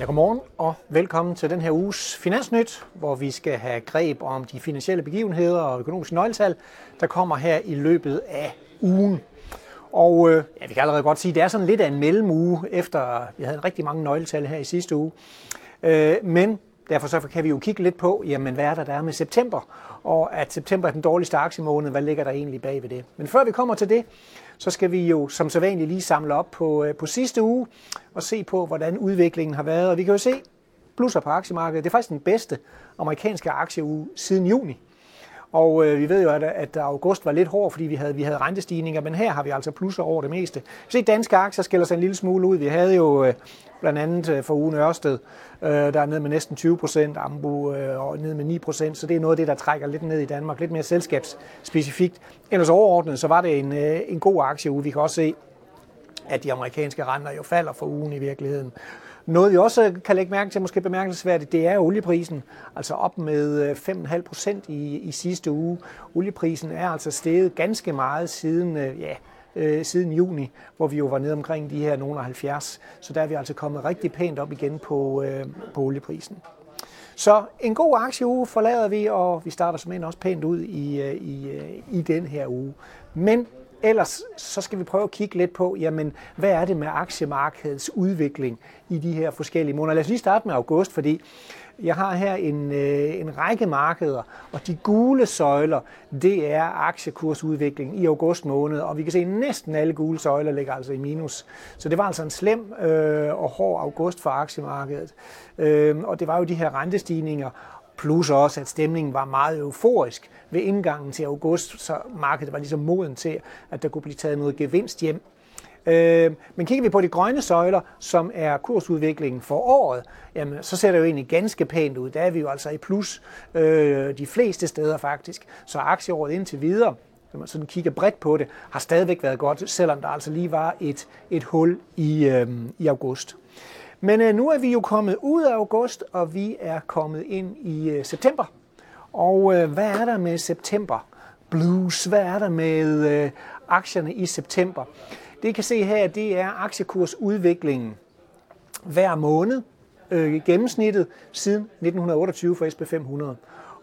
Ja, godmorgen og velkommen til den her uges Finansnyt, hvor vi skal have greb om de finansielle begivenheder og økonomiske nøgletal, der kommer her i løbet af ugen. Og øh, ja, vi kan allerede godt sige, at det er sådan lidt af en mellemuge, efter vi havde rigtig mange nøgletal her i sidste uge. Øh, men derfor så kan vi jo kigge lidt på, jamen, hvad er der, der er med september, og at september er den dårligste aktiemåned, hvad ligger der egentlig bag ved det? Men før vi kommer til det, så skal vi jo som sædvanligt lige samle op på, øh, på sidste uge og se på, hvordan udviklingen har været. Og vi kan jo se plusser på aktiemarkedet. Det er faktisk den bedste amerikanske aktieuge siden juni. Og øh, vi ved jo, at, at august var lidt hård, fordi vi havde, vi havde rentestigninger, men her har vi altså plusser over det meste. Se, danske aktier skiller sig en lille smule ud. Vi havde jo øh, blandt andet øh, for ugen Ørsted, øh, der er ned med næsten 20 procent, Ambu øh, og ned med 9 procent, så det er noget af det, der trækker lidt ned i Danmark, lidt mere selskabsspecifikt. Ellers overordnet, så var det en, øh, en god aktieuge. Vi kan også se, at de amerikanske renter jo falder for ugen i virkeligheden. Noget vi også kan lægge mærke til, måske bemærkelsesværdigt, det er olieprisen, altså op med øh, 5,5 procent i, i sidste uge. Olieprisen er altså steget ganske meget siden, øh, ja, øh, siden juni, hvor vi jo var nede omkring de her nogle 70. Så der er vi altså kommet rigtig pænt op igen på, øh, på olieprisen. Så en god aktieuge forlader vi, og vi starter som også pænt ud i, øh, i, i den her uge. Men ellers så skal vi prøve at kigge lidt på, jamen, hvad er det med aktiemarkedets udvikling i de her forskellige måneder. Lad os lige starte med august, fordi jeg har her en, øh, en række markeder, og de gule søjler, det er aktiekursudviklingen i august måned, og vi kan se, at næsten alle gule søjler ligger altså i minus. Så det var altså en slem øh, og hård august for aktiemarkedet. Øh, og det var jo de her rentestigninger, plus også, at stemningen var meget euforisk ved indgangen til august, så markedet var ligesom moden til, at der kunne blive taget noget gevinst hjem. Øh, men kigger vi på de grønne søjler, som er kursudviklingen for året, jamen, så ser det jo egentlig ganske pænt ud. Der er vi jo altså i plus øh, de fleste steder faktisk. Så aktieåret indtil videre, når man sådan kigger bredt på det, har stadigvæk været godt, selvom der altså lige var et, et hul i, øh, i august. Men øh, nu er vi jo kommet ud af august, og vi er kommet ind i øh, september. Og øh, hvad er der med september blues? Hvad er der med øh, aktierne i september? Det I kan se her, det er aktiekursudviklingen hver måned, øh, gennemsnittet siden 1928 for SP500.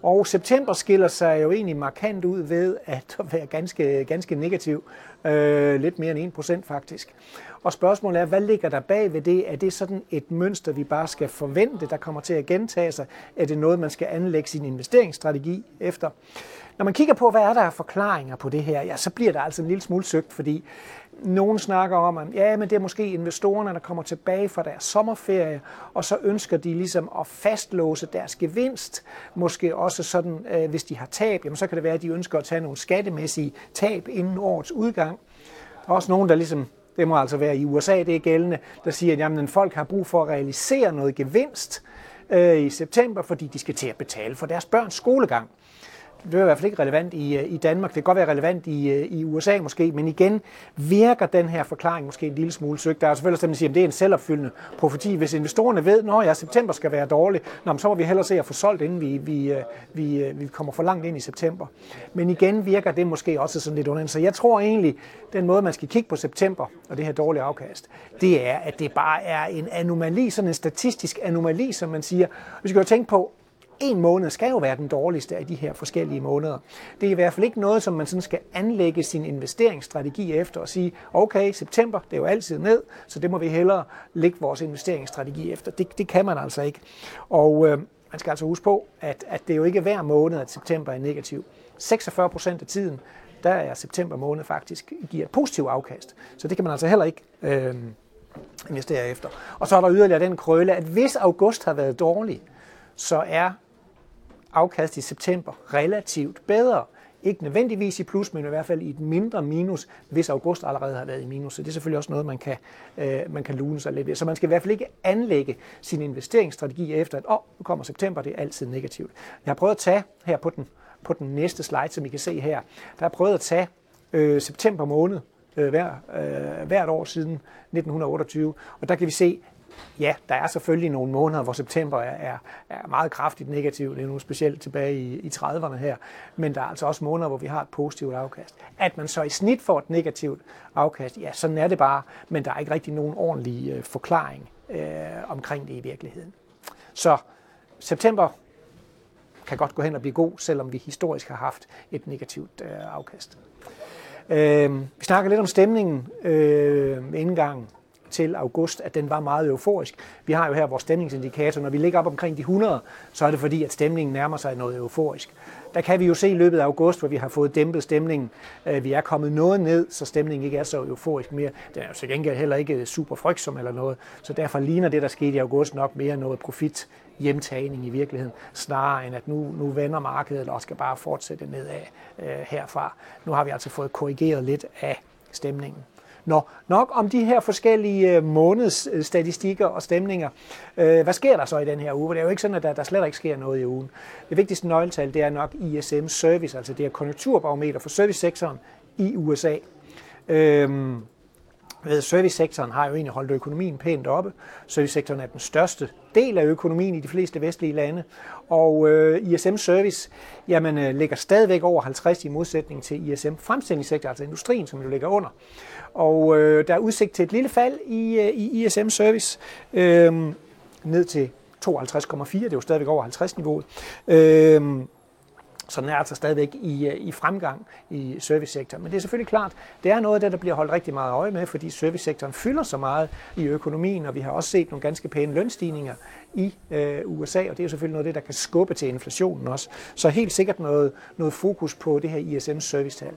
Og september skiller sig jo egentlig markant ud ved at være ganske, ganske negativ. Øh, lidt mere end 1% faktisk. Og spørgsmålet er, hvad ligger der bag ved det? Er det sådan et mønster, vi bare skal forvente, der kommer til at gentage sig? Er det noget, man skal anlægge sin investeringsstrategi efter? Når man kigger på, hvad er der af forklaringer på det her, ja, så bliver der altså en lille smule søgt, fordi nogen snakker om, at ja, men det er måske investorerne, der kommer tilbage fra deres sommerferie, og så ønsker de ligesom at fastlåse deres gevinst. Måske også sådan, øh, hvis de har tab, jamen så kan det være, at de ønsker at tage nogle skattemæssige tab inden årets udgang. Der er også nogen, der ligesom, det må altså være i USA, det er gældende, der siger, at jamen, folk har brug for at realisere noget gevinst øh, i september, fordi de skal til at betale for deres børns skolegang det er i hvert fald ikke relevant i, øh, i Danmark. Det kan godt være relevant i, øh, i USA måske, men igen virker den her forklaring måske en lille smule søgt. Der er selvfølgelig dem, der siger, at det er en selvopfyldende profeti. Hvis investorerne ved, at ja, september skal være dårlig, nå, så må vi hellere se at få solgt, inden vi, vi, øh, vi, vi kommer for langt ind i september. Men igen virker det måske også sådan lidt under. Så jeg tror egentlig, den måde, man skal kigge på september og det her dårlige afkast, det er, at det bare er en anomali, sådan en statistisk anomali, som man siger. Vi skal jo tænke på, en måned skal jo være den dårligste af de her forskellige måneder. Det er i hvert fald ikke noget, som man sådan skal anlægge sin investeringsstrategi efter og sige, okay, september, det er jo altid ned, så det må vi hellere lægge vores investeringsstrategi efter. Det, det kan man altså ikke. Og øh, man skal altså huske på, at, at det er jo ikke hver måned, at september er negativ. 46 procent af tiden, der er september måned faktisk giver et positivt afkast. Så det kan man altså heller ikke øh, investere efter. Og så er der yderligere den krølle, at hvis august har været dårlig, så er afkast i september relativt bedre. Ikke nødvendigvis i plus, men i hvert fald i et mindre minus, hvis august allerede har været i minus. Så det er selvfølgelig også noget, man kan, øh, man kan lune sig lidt ved. Så man skal i hvert fald ikke anlægge sin investeringsstrategi efter, at åh, oh, nu kommer september, det er altid negativt. Jeg har prøvet at tage her på den, på den næste slide, som I kan se her, der har prøvet at tage øh, september måned, øh, hver, øh, hvert år siden 1928. Og der kan vi se, ja, der er selvfølgelig nogle måneder, hvor september er, er, meget kraftigt negativt. Det er nu specielt tilbage i, i 30'erne her. Men der er altså også måneder, hvor vi har et positivt afkast. At man så i snit får et negativt afkast, ja, sådan er det bare. Men der er ikke rigtig nogen ordentlig øh, forklaring øh, omkring det i virkeligheden. Så september kan godt gå hen og blive god, selvom vi historisk har haft et negativt øh, afkast. Øh, vi snakker lidt om stemningen øh, ved indgangen til august, at den var meget euforisk. Vi har jo her vores stemningsindikator. Når vi ligger op omkring de 100, så er det fordi, at stemningen nærmer sig noget euforisk. Der kan vi jo se i løbet af august, hvor vi har fået dæmpet stemningen. Øh, vi er kommet noget ned, så stemningen ikke er så euforisk mere. Den er jo til gengæld heller ikke super frygtsom eller noget. Så derfor ligner det, der skete i august, nok mere noget profit hjemtagning i virkeligheden, snarere end at nu, nu vender markedet og skal bare fortsætte nedad øh, herfra. Nu har vi altså fået korrigeret lidt af stemningen. Nå, nok om de her forskellige øh, månedsstatistikker og stemninger. Øh, hvad sker der så i den her uge? Det er jo ikke sådan, at der, der slet ikke sker noget i ugen. Det vigtigste nøgletal, det er nok ISM Service, altså det er konjunkturbarometer for servicesektoren i USA. Øhm, ved, Servicesektoren har jo egentlig holdt økonomien pænt oppe. Servicesektoren er den største del af økonomien i de fleste vestlige lande. Og øh, ISM Service jamen, øh, ligger stadigvæk over 50 i modsætning til ISM Fremstillingssektor, altså industrien, som jo ligger under. Og øh, der er udsigt til et lille fald i, øh, i ISM Service øh, ned til 52,4. Det er jo stadigvæk over 50 niveauet. Øh, så den er altså stadigvæk i, øh, i fremgang i servicesektoren. Men det er selvfølgelig klart, det er noget af det, der bliver holdt rigtig meget øje med, fordi servicesektoren fylder så meget i økonomien, og vi har også set nogle ganske pæne lønstigninger i øh, USA, og det er selvfølgelig noget af det, der kan skubbe til inflationen også. Så helt sikkert noget, noget fokus på det her ISM servicetal.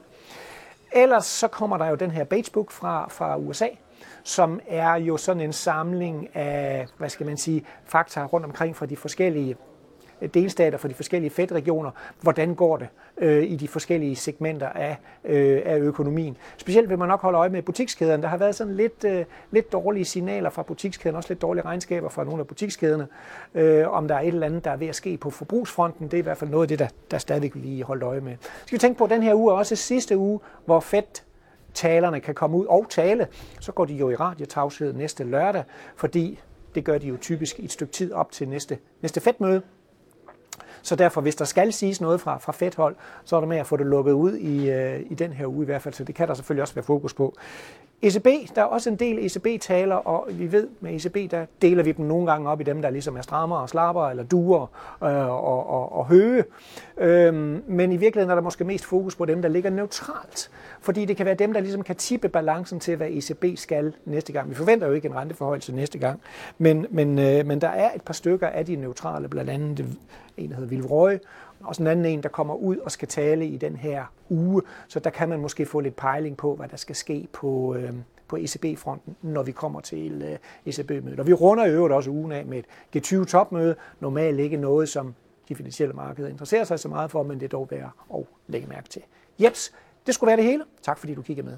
Ellers så kommer der jo den her Batesbook fra, fra USA, som er jo sådan en samling af, hvad skal man sige, fakta rundt omkring fra de forskellige delstater for de forskellige fedtregioner, hvordan går det øh, i de forskellige segmenter af, øh, af økonomien. Specielt vil man nok holde øje med butikskæderne. Der har været sådan lidt, øh, lidt dårlige signaler fra butikskæderne, også lidt dårlige regnskaber fra nogle af butikskæderne, øh, om der er et eller andet, der er ved at ske på forbrugsfronten. Det er i hvert fald noget af det, der, der stadigvæk vil lige holde øje med. Skal vi tænke på, at den her uge er også sidste uge, hvor fedt talerne kan komme ud og tale, så går de jo i radiotavshed næste lørdag, fordi det gør de jo typisk et stykke tid op til næste, næste fedtmøde. møde så derfor, hvis der skal siges noget fra, fra Fed-hold, så er det med at få det lukket ud i, øh, i den her uge i hvert fald. Så det kan der selvfølgelig også være fokus på. ECB, der er også en del ECB-taler, og vi ved med ECB, der deler vi dem nogle gange op i dem, der ligesom er strammere og slapper, eller duer øh, og, og, og høge. Øhm, men i virkeligheden er der måske mest fokus på dem, der ligger neutralt. Fordi det kan være dem, der ligesom kan tippe balancen til, hvad ECB skal næste gang. Vi forventer jo ikke en renteforhøjelse næste gang, men, men, øh, men der er et par stykker af de neutrale, blandt andet en, der hedder og sådan en anden en, der kommer ud og skal tale i den her uge. Så der kan man måske få lidt pejling på, hvad der skal ske på, øh, på ECB-fronten, når vi kommer til øh, ECB-mødet. Og vi runder i øvrigt også ugen af med et G20-topmøde. Normalt ikke noget, som de finansielle markeder interesserer sig så meget for, men det er dog værd at lægge mærke til. Jeps, det skulle være det hele. Tak fordi du kiggede med.